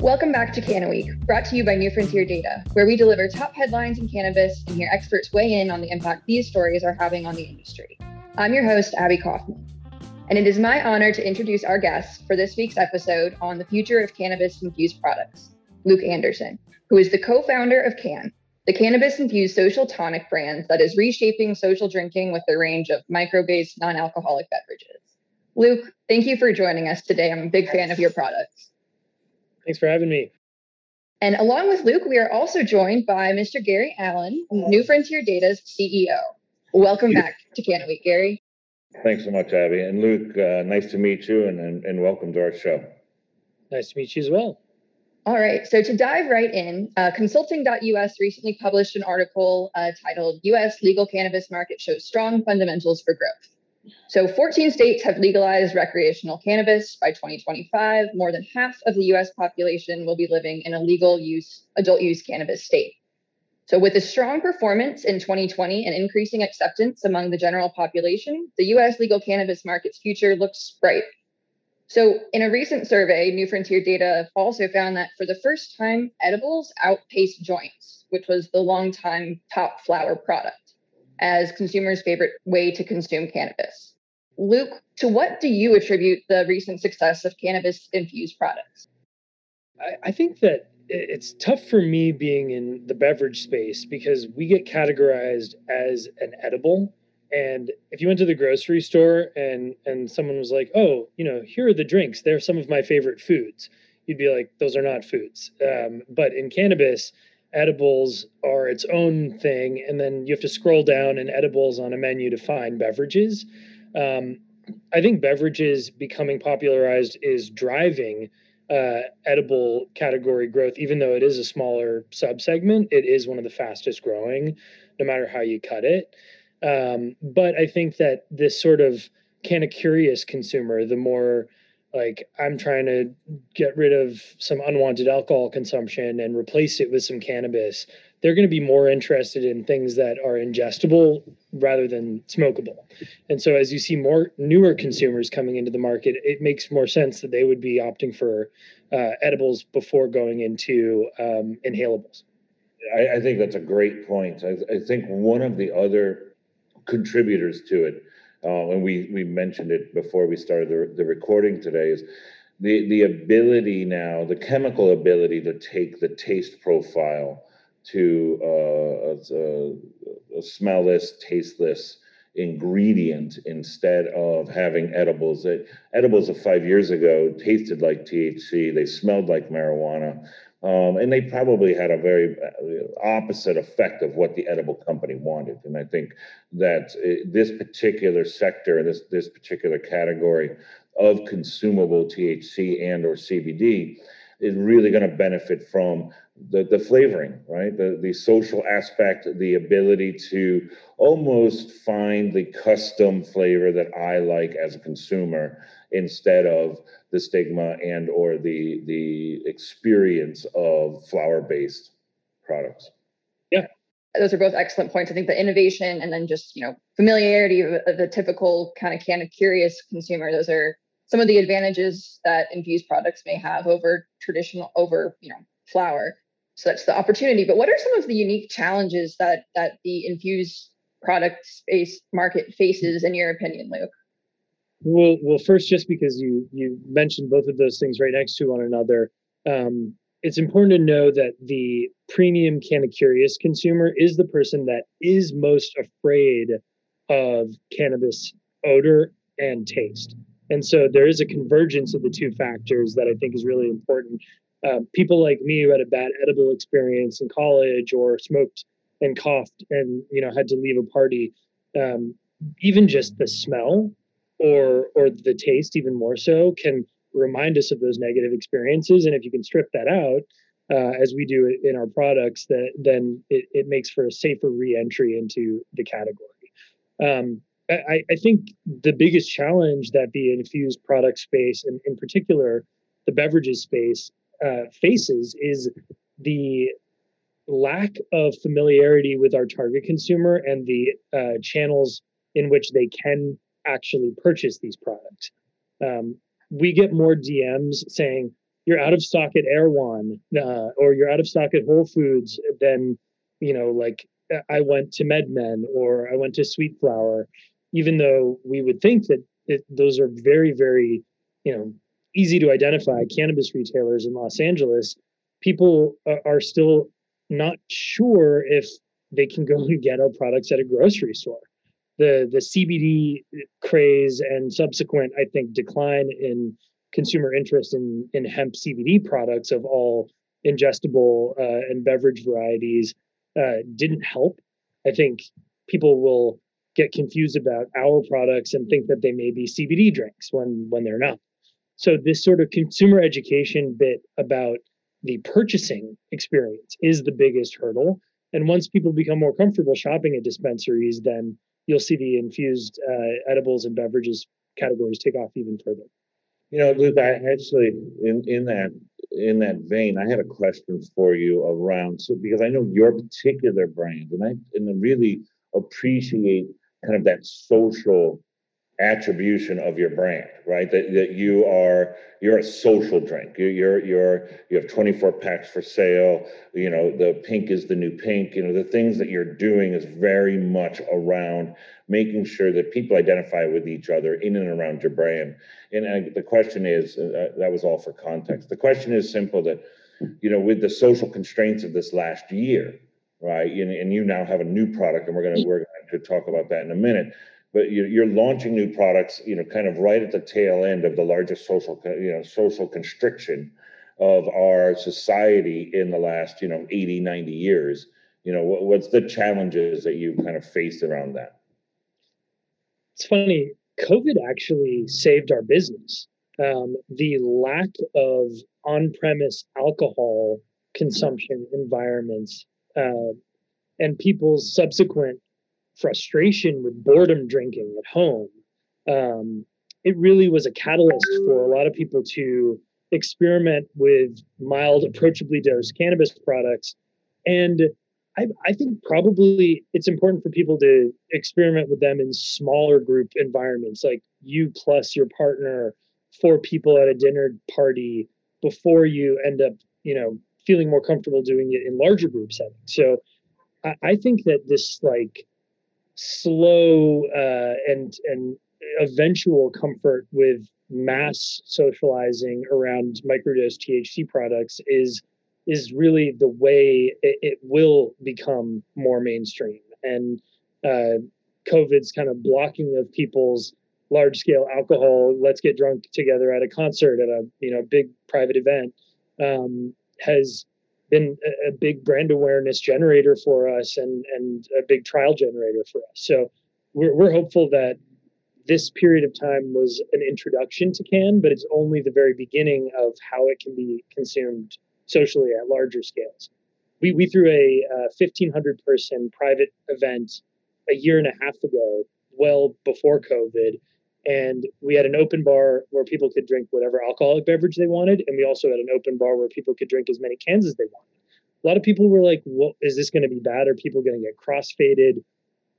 Welcome back to Canna Week, brought to you by New Frontier Data, where we deliver top headlines in cannabis and hear experts weigh in on the impact these stories are having on the industry. I'm your host, Abby Kaufman, and it is my honor to introduce our guest for this week's episode on the future of cannabis infused products, Luke Anderson, who is the co founder of Cann, the cannabis infused social tonic brand that is reshaping social drinking with a range of micro based non alcoholic beverages. Luke, thank you for joining us today. I'm a big fan of your products. Thanks for having me. And along with Luke, we are also joined by Mr. Gary Allen, New Frontier Data's CEO. Welcome back to Canna Week, Gary. Thanks so much, Abby. And Luke, uh, nice to meet you and, and, and, welcome to our show. Nice to meet you as well. All right. So to dive right in, uh, consulting.us recently published an article uh, titled US Legal Cannabis Market Shows Strong Fundamentals for Growth. So 14 states have legalized recreational cannabis by 2025. More than half of the US population will be living in a legal use, adult use cannabis state. So, with a strong performance in 2020 and increasing acceptance among the general population, the US legal cannabis market's future looks bright. So, in a recent survey, New Frontier Data also found that for the first time, edibles outpaced joints, which was the longtime top flower product as consumers' favorite way to consume cannabis. Luke, to what do you attribute the recent success of cannabis infused products? I, I think that it's tough for me being in the beverage space because we get categorized as an edible and if you went to the grocery store and and someone was like oh you know here are the drinks they're some of my favorite foods you'd be like those are not foods um, but in cannabis edibles are its own thing, and then you have to scroll down and edibles on a menu to find beverages. Um, I think beverages becoming popularized is driving uh, edible category growth, even though it is a smaller subsegment. It is one of the fastest growing, no matter how you cut it. Um, but I think that this sort of kind of curious consumer, the more like i'm trying to get rid of some unwanted alcohol consumption and replace it with some cannabis they're going to be more interested in things that are ingestible rather than smokable. And so as you see more newer consumers coming into the market it makes more sense that they would be opting for uh, edibles before going into um, inhalables. I, I, think that's a great point. I, I think one of the other contributors to it. Uh, and we we mentioned it before we started the, the recording today is the the ability now the chemical ability to take the taste profile to uh, a, a, smellless tasteless ingredient instead of having edibles that edibles of five years ago tasted like thc they smelled like marijuana um, and they probably had a very uh, opposite effect of what the edible company wanted. And I think that uh, this particular sector, this this particular category of consumable THC and or CBD is really going to benefit from the, the flavoring, right? The, the social aspect, the ability to almost find the custom flavor that I like as a consumer instead of the stigma and or the the experience of flower based products. Yeah. Those are both excellent points. I think the innovation and then just you know familiarity of, of the typical kind of kind of curious consumer those are some of the advantages that infused products may have over traditional over you know flower. So that's the opportunity. But what are some of the unique challenges that that the infused product space market faces in your opinion luke well, well, first, just because you you mentioned both of those things right next to one another, um, it's important to know that the premium Canna Curious consumer is the person that is most afraid of cannabis odor and taste. And so there is a convergence of the two factors that I think is really important. Uh, people like me who had a bad edible experience in college or smoked and coughed and you know had to leave a party, um, even just the smell or or the taste even more so can remind us of those negative experiences. And if you can strip that out uh, as we do in our products that then it, it makes for a safer reentry into the category. Um, I, I think the biggest challenge that the infused product space and in particular the beverages space uh, faces is the lack of familiarity with our target consumer and the uh, channels in which they can actually purchase these products. Um, we get more DMs saying you're out of stock at Erewhon uh, or you're out of stock at Whole Foods than you know like I went to MedMen or I went to Sweet Flower, even though we would think that it, those are very very you know easy to identify cannabis retailers in Los Angeles. People are still not sure if they can go and get our products at a grocery store. The the CBD craze and subsequent, I think, decline in consumer interest in in hemp CBD products of all ingestible uh, and beverage varieties uh, didn't help. I think people will get confused about our products and think that they may be CBD drinks when when they're not. So this sort of consumer education bit about the purchasing experience is the biggest hurdle. And once people become more comfortable shopping at dispensaries, then you'll see the infused uh, edibles and beverages categories take off even further. You know, Luke, I actually in in that in that vein, I had a question for you around so because I know your particular brand, and I and I really appreciate kind of that social attribution of your brand, right? That that you are you're a social drink. You you're you're you have 24 packs for sale. You know, the pink is the new pink. You know, the things that you're doing is very much around making sure that people identify with each other in and around your brand. And uh, the question is, uh, that was all for context. The question is simple that, you know, with the social constraints of this last year, right? And, and you now have a new product, and we're gonna we're going to talk about that in a minute but you're launching new products, you know, kind of right at the tail end of the largest social, you know, social constriction of our society in the last, you know, 80, 90 years. You know, what, what's the challenges that you kind of faced around that? It's funny, COVID actually saved our business. Um, the lack of on premise alcohol consumption environments uh, and people's subsequent frustration with boredom drinking at home, um, it really was a catalyst for a lot of people to experiment with mild, approachably dosed cannabis products. And I, I, think probably it's important for people to experiment with them in smaller group environments, like you plus your partner, four people at a dinner party, before you end up, you know, feeling more comfortable doing it in larger group settings. So I, I think that this like slow uh, and and eventual comfort with mass socializing around microdose THC products is is really the way it, it will become more mainstream. And uh, COVID's kind of blocking of people's large scale alcohol. Let's get drunk together at a concert at a you know big private event um, has been a, a, big brand awareness generator for us and and a big trial generator for us. So we're we're hopeful that this period of time was an introduction to Cann, but it's only the very beginning of how it can be consumed socially at larger scales. We we threw a uh, 1,500 person private event a year and a half ago, well before COVID, and we had an open bar where people could drink whatever alcoholic beverage they wanted and we also had an open bar where people could drink as many cans as they wanted. A lot of people were like well is this going to be bad? Are people going to get crossfaded?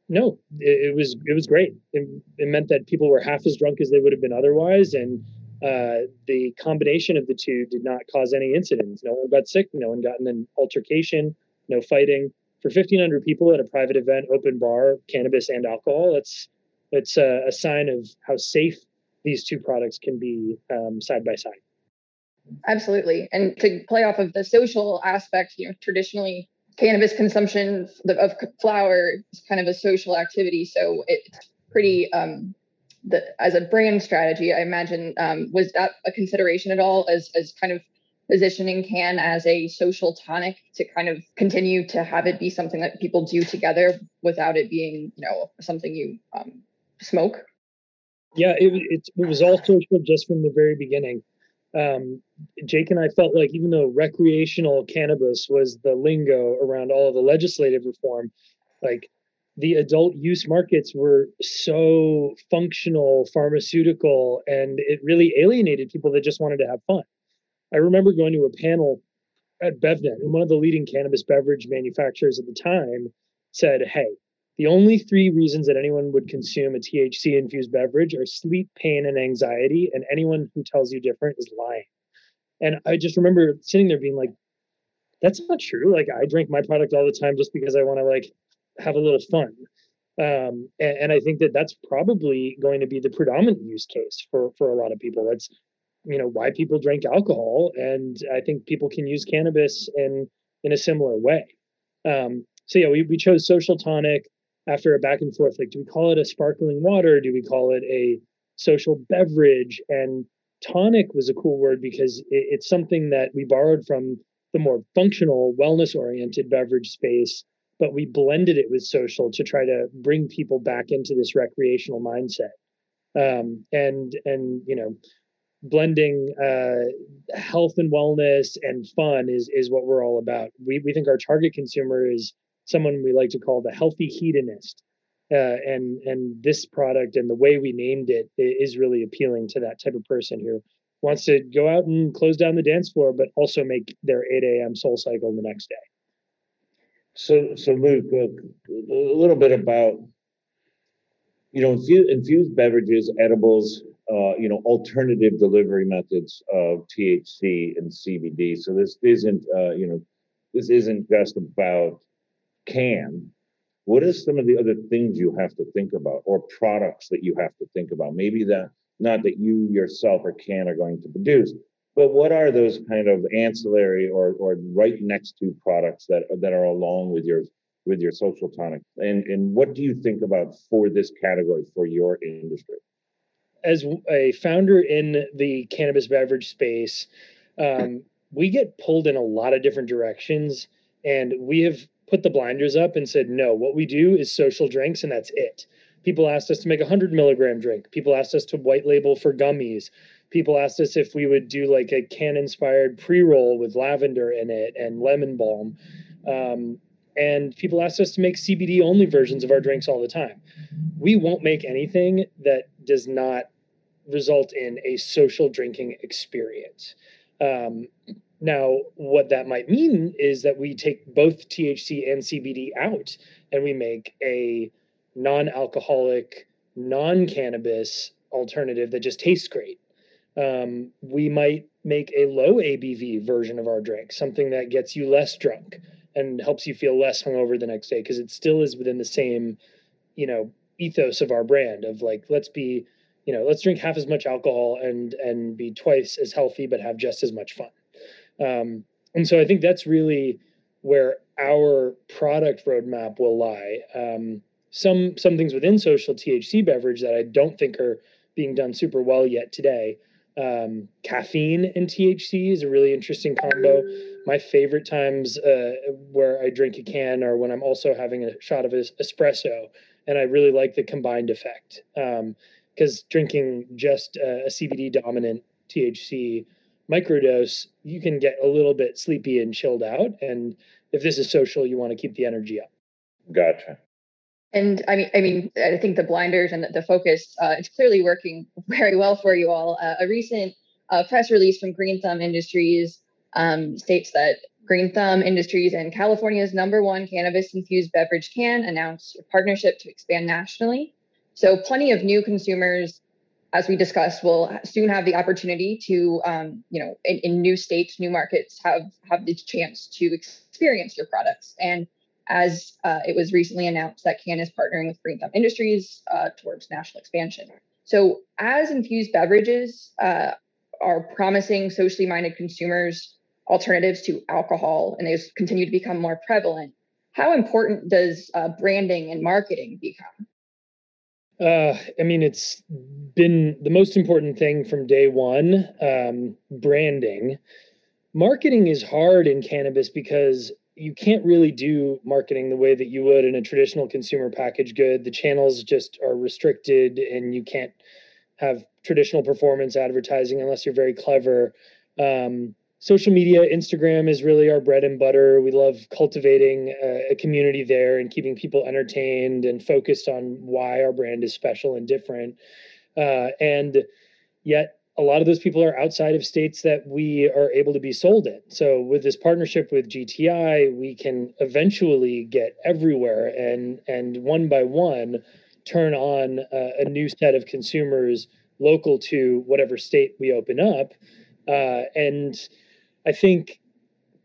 No it, it, was it was great. It, it, meant that people were half as drunk as they would have been otherwise and uh, the combination of the two did not cause any incidents. No one got sick no one got in an altercation no fighting. For 1500 people at a private event open bar cannabis and alcohol that's it's a, a sign of how safe these two products can be um, side by side. Absolutely. And to play off of the social aspect, you know, traditionally cannabis consumption of flower is kind of a social activity. So it's pretty, um, the, as a brand strategy, I imagine, um, was that a consideration at all as, as kind of positioning Cann as a social tonic to kind of continue to have it be something that people do together without it being, you know, something you um, smoke? Yeah, it, it, it was all social just from the very beginning. Um, Jake and I felt like even though recreational cannabis was the lingo around all the legislative reform, like the adult use markets were so functional, pharmaceutical, and it really alienated people that just wanted to have fun. I remember going to a panel at BevNet, and one of the leading cannabis beverage manufacturers at the time said, Hey, The only three reasons that anyone would consume a THC infused beverage are sleep, pain, and anxiety. And anyone who tells you different is lying. And I just remember sitting there being like, that's not true. Like I drink my product all the time just because I want to like have a little fun. Um, and, and I think that that's probably going to be the predominant use case for for a lot of people. That's you know why people drink alcohol, and I think people can use cannabis in in a similar way. Um, so yeah, we we chose social tonic after a back and forth. Like, do we call it a sparkling water? Do we call it a social beverage? And tonic was a cool word because it, it's something that we borrowed from the more functional, wellness oriented beverage space but we blended it with social to try to bring people back into this recreational mindset um, and and you know blending uh, health and wellness and fun is is what we're all about we, we think our target consumer is someone we like to call the healthy hedonist uh, and and this product and the way we named it is really appealing to that type of person who wants to go out and close down the dance floor but also make their 8 a.m SoulCycle the next day so, so Luke, uh, a little bit about, you know, infused, infused beverages, edibles, uh, you know, alternative delivery methods of THC and CBD. So this isn't, uh, you know, this isn't just about Cann. What are some of the other things you have to think about, or products that you have to think about? Maybe that not that you yourself or Cann are going to produce, but what are those kind of ancillary or or right next to products that that are along with your with your social tonic? And and what do you think about for this category for your industry? As a founder in the cannabis beverage space, um, we get pulled in a lot of different directions, and we have put the blinders up and said, no, what we do is social drinks, and that's it. People asked us to make a 100 milligram drink. People asked us to white label for gummies people asked us if we would do like a can inspired pre roll with lavender in it and lemon balm. Um, and people asked us to make CBD only versions of our drinks all the time. We won't make anything that does not result in a social drinking experience. Um, now, what that might mean is that we take both THC and CBD out and we make a non alcoholic, non cannabis alternative that just tastes great um, we might make a low ABV version of our drink, something that gets you less drunk and helps you feel less hungover the next day because it still is within the same, you know, ethos of our brand of like let's be, you know, let's drink half as much alcohol and and be twice as healthy but have just as much fun. Um, and so I think that's really where our product roadmap will lie. Um, some some things within social THC beverage that I don't think are being done super well yet today um, caffeine and THC is a really interesting combo. My favorite times uh, where I drink a can are when I'm also having a shot of espresso, and I really like the combined effect. Because um, drinking just a, a CBD dominant THC microdose, you Cann get a little bit sleepy and chilled out. And if this is social, you want to keep the energy up. Gotcha. And I mean, I mean, I think the blinders and the, the focus, uh, it's clearly working very well for you all. Uh, a recent uh, press release from Green Thumb Industries um, states that Green Thumb Industries and California's number one cannabis infused beverage can announce a partnership to expand nationally. So, plenty of new consumers, as we discussed, will soon have the opportunity to, um, you know, in, in new states, new markets, have have the chance to experience your products and as uh, it was recently announced that Cann is partnering with Green Thumb Industries uh, towards national expansion. So, as infused beverages uh, are promising socially minded consumers alternatives to alcohol and they continue to become more prevalent, how important does uh, branding and marketing become? Uh, I mean, it's been the most important thing from day one um, branding. Marketing is hard in cannabis because you can't really do marketing the way that you would in a traditional consumer package good. The channels just are restricted and you can't have traditional performance advertising unless you're very clever. Um, social media, Instagram is really our bread and butter. We love cultivating a, a, community there and keeping people entertained and focused on why our brand is special and different. Uh, and yet, a lot of those people are outside of states that we are able to be sold in. So with this partnership with GTI, we can eventually get everywhere and and one by one turn on a, a new set of consumers local to whatever state we open up. Uh, and I think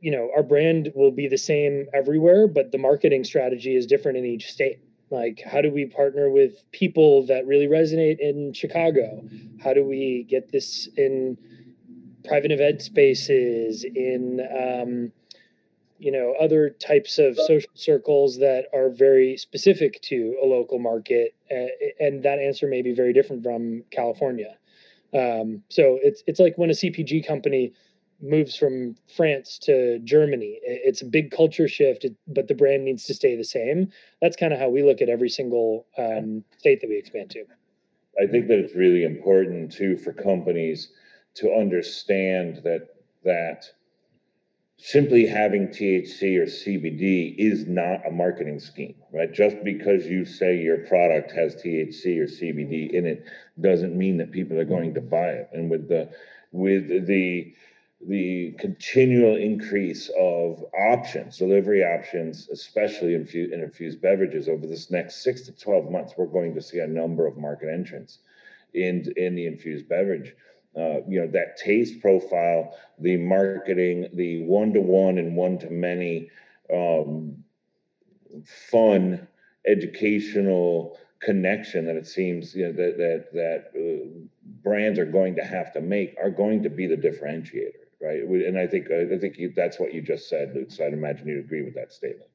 you know our brand will be the same everywhere, but the marketing strategy is different in each state. Like how do we partner with people that really resonate in chicago? How do we get this in private event spaces in um, you know other types of social circles that are very specific to a local market? Uh, and that answer may be very different from california. Um, so it's it's like when a cpg company moves from France to Germany. It's a big culture shift, but the brand needs to stay the same. That's kind of how we look at every single um, state that we expand to. I think that it's really important too for companies to understand that that simply having THC or CBD is not a marketing scheme, right? Just because you say your product has THC or CBD in it doesn't mean that people are going to buy it. And with the with the the continual increase of options, delivery options, especially in, in infused beverages over this next six to 12 months, we're going to see a number of market entrants in, in the infused beverage. Uh, you know, that taste profile, the marketing, the one-to-one and one-to-many um, fun, educational connection that it seems you know, that that that uh, brands are going to have to make are going to be the differentiator right? And I think I think you, that's what you just said, Luke. So I'd imagine you'd agree with that statement.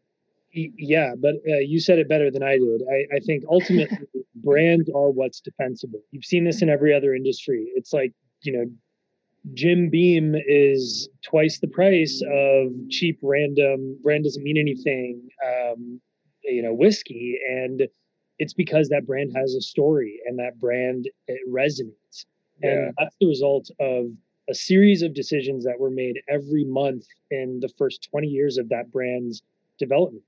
Yeah, but uh, you said it better than I did. I, I think ultimately brands are what's defensible. You've seen this in every other industry. It's like you know, Jim Beam is twice the price of cheap random brand doesn't mean anything. Um, you know, whiskey, and it's because that brand has a story and that brand it resonates, and that's the result of a series of decisions that were made every month in the first 20 years of that brand's development.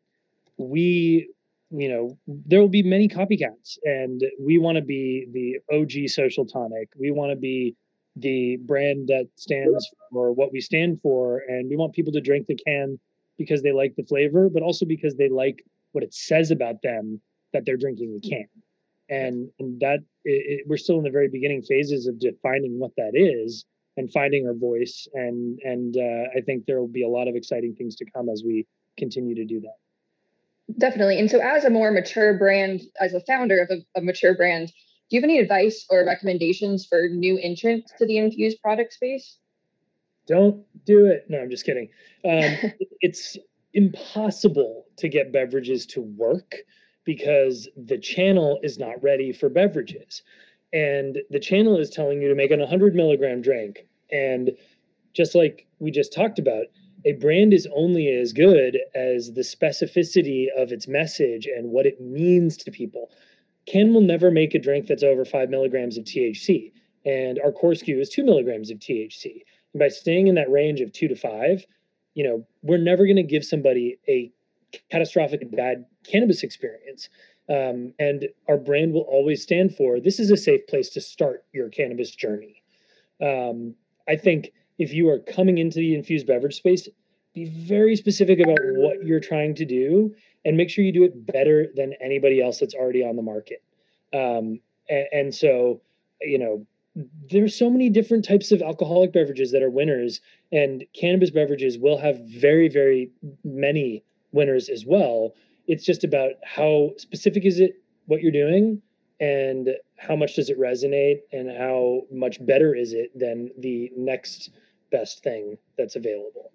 We, you know, there will be many copycats, and we want to be the OG social tonic. We want to be the brand that stands for what we stand for, and we want people to drink the can because they like the flavor, but also because they like what it says about them that they're drinking the mm. can. And, and that it, it, we're still in the very beginning phases of defining what that is and finding our voice. And and uh, I think there will be a lot of exciting things to come as we continue to do that. Definitely. And so, as a more mature brand, as a founder of a, a mature brand, do you have any advice or recommendations for new entrants to the infused product space? Don't do it. No, I'm just kidding. Um, it's impossible to get beverages to work because the channel is not ready for beverages and the channel is telling you to make an 100 milligram drink and just like we just talked about a brand is only as good as the specificity of its message and what it means to people. Cann will never make a drink that's over five milligrams of thc and our core SKU is two milligrams of thc and by staying in that range of two to five you know we're never going to give somebody a catastrophic bad cannabis experience. Um, and our brand will always stand for this is a safe place to start your cannabis journey. Um, I think if you are coming into the infused beverage space, be very specific about what you're trying to do and make sure you do it better than anybody else that's already on the market. Um, and, and so, you know, there's so many different types of alcoholic beverages that are winners, and cannabis beverages will have very, very many winners as well. It's just about how specific is it what you're doing and how much does it resonate and how much better is it than the next best thing that's available.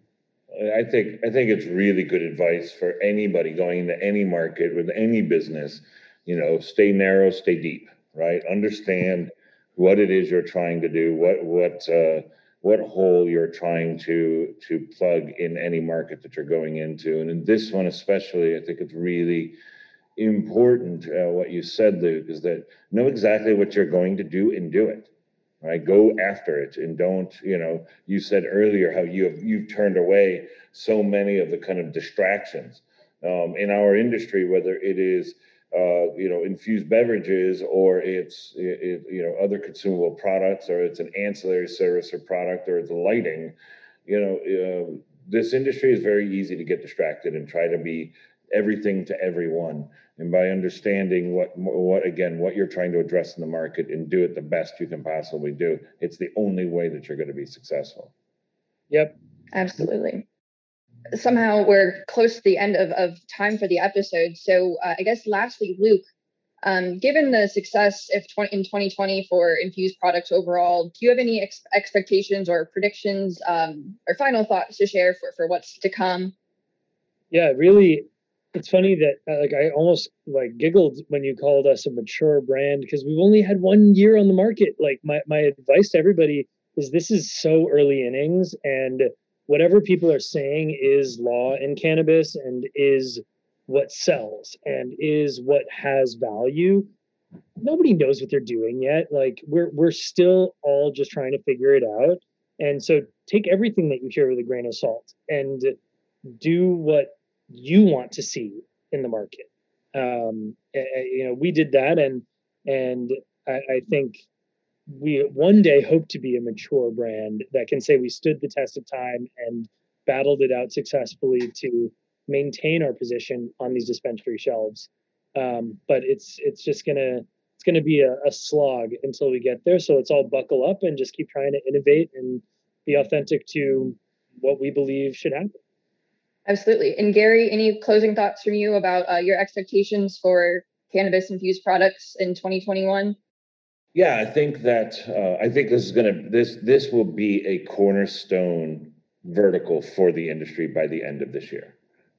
I think I think it's really good advice for anybody going into any market with any business. You know, stay narrow, stay deep, right? Understand what it is you're trying to do, what what uh, what hole you're trying to to plug in any market that you're going into. And in this one especially, I think it's really important uh, what you said, Luke, is that know exactly what you're going to do and do it. Right, go after it and don't. You know, you said earlier how you have you've turned away so many of the kind of distractions um, in our industry, whether it is uh, you know, infused beverages, or it's it, you know other consumable products, or it's an ancillary service or product, or it's lighting. You know, uh, this industry is very easy to get distracted and try to be everything to everyone. And by understanding what what again what you're trying to address in the market and do it the best you can possibly do, it's the only way that you're going to be successful. Yep. Absolutely somehow we're close to the end of, of time for the episode. So uh, I guess lastly, Luke, um, given the success if 20, in 2020 for infused products overall, do you have any ex- expectations or predictions um, or final thoughts to share for, for what's to come? Yeah, really, it's funny that uh, like I almost like giggled when you called us a mature brand because we've only had one year on the market. Like my my advice to everybody is this is so early innings and whatever people are saying is law in cannabis and is what sells and is what has value. Nobody knows what they're doing yet. Like we're we're still all just trying to figure it out. And so take everything that you hear with a grain of salt and do what you want to see in the market um you know we did that and and I, I think we one day hope to be a mature brand that can say we stood the test of time and battled it out successfully to maintain our position on these dispensary shelves. Um, but it's it's just gonna it's gonna be a, a slog until we get there. So let's all buckle up and just keep trying to innovate and be authentic to what we believe should happen. Absolutely. And Gary, any closing thoughts from you about uh, your expectations for cannabis infused products in 2021? Yeah, I think that uh, I think this is gonna this this will be a cornerstone vertical for the industry by the end of this year.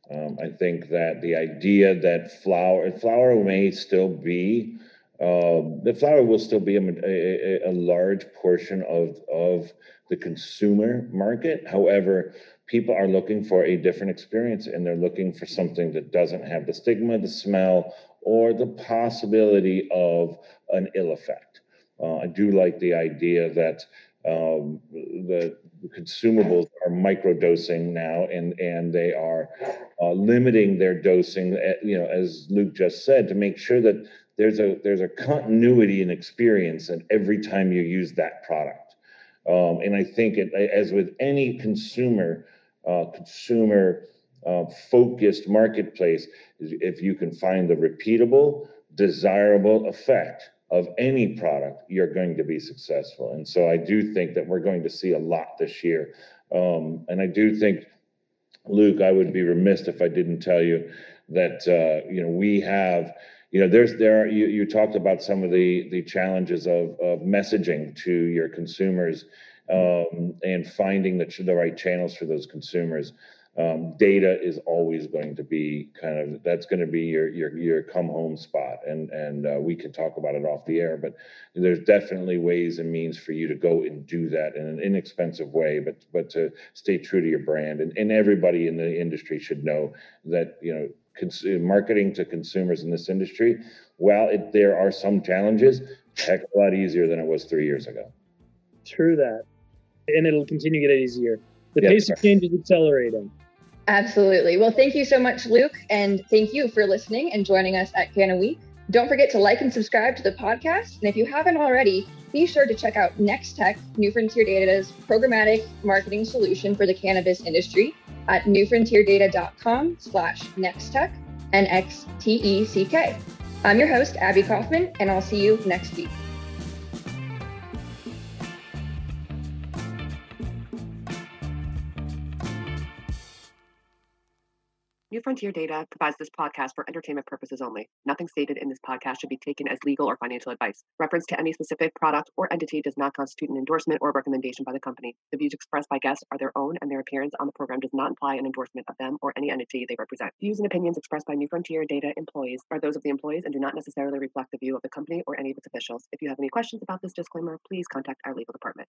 Um, I think that the idea that flower flower may still be uh, the flower will still be a, a, a, large portion of of the consumer market. However, people are looking for a different experience and they're looking for something that doesn't have the stigma, the smell, or the possibility of an ill effect. Uh, I do like the idea that um, the consumables are microdosing now, and and they are uh, limiting their dosing. At, eh, you know, as Luke just said, to make sure that there's a there's a continuity in experience and every time you use that product. Um, and I think it, as with any consumer uh, consumer uh, focused marketplace, if you can find the repeatable, desirable effect of any product, you're going to be successful. And so I do think that we're going to see a lot this year. Um, and I do think, Luke, I would be remiss if I didn't tell you that uh, you know we have you know there's there are, you, you talked about some of the the challenges of of messaging to your consumers um, and finding the, the right channels for those consumers um, data is always going to be kind of that's going to be your your your come home spot and and uh, we can talk about it off the air but there's definitely ways and means for you to go and do that in an inexpensive way but but to stay true to your brand and, and everybody in the industry should know that you know cons- marketing to consumers in this industry while it, there are some challenges heck a lot easier than it was three years ago. True that and it'll continue to get easier the pace of change is accelerating Absolutely. Well, thank you so much, Luke. And thank you for listening and joining us at Canna Week. Don't forget to like and subscribe to the podcast. And if you haven't already, be sure to check out Next Tech, New Frontier Data's programmatic marketing solution for the cannabis industry at newfrontierdata.com slash Nextech, N-X-T-E-C-K. I'm your host, Abby Kaufman, and I'll see you next week. New Frontier Data provides this podcast for entertainment purposes only. Nothing stated in this podcast should be taken as legal or financial advice. Reference to any specific product or entity does not constitute an endorsement or recommendation by the company. The views expressed by guests are their own, and their appearance on the program does not imply an endorsement of them or any entity they represent. Views and opinions expressed by New Frontier Data employees are those of the employees and do not necessarily reflect the view of the company or any of its officials. If you have any questions about this disclaimer, please contact our legal department.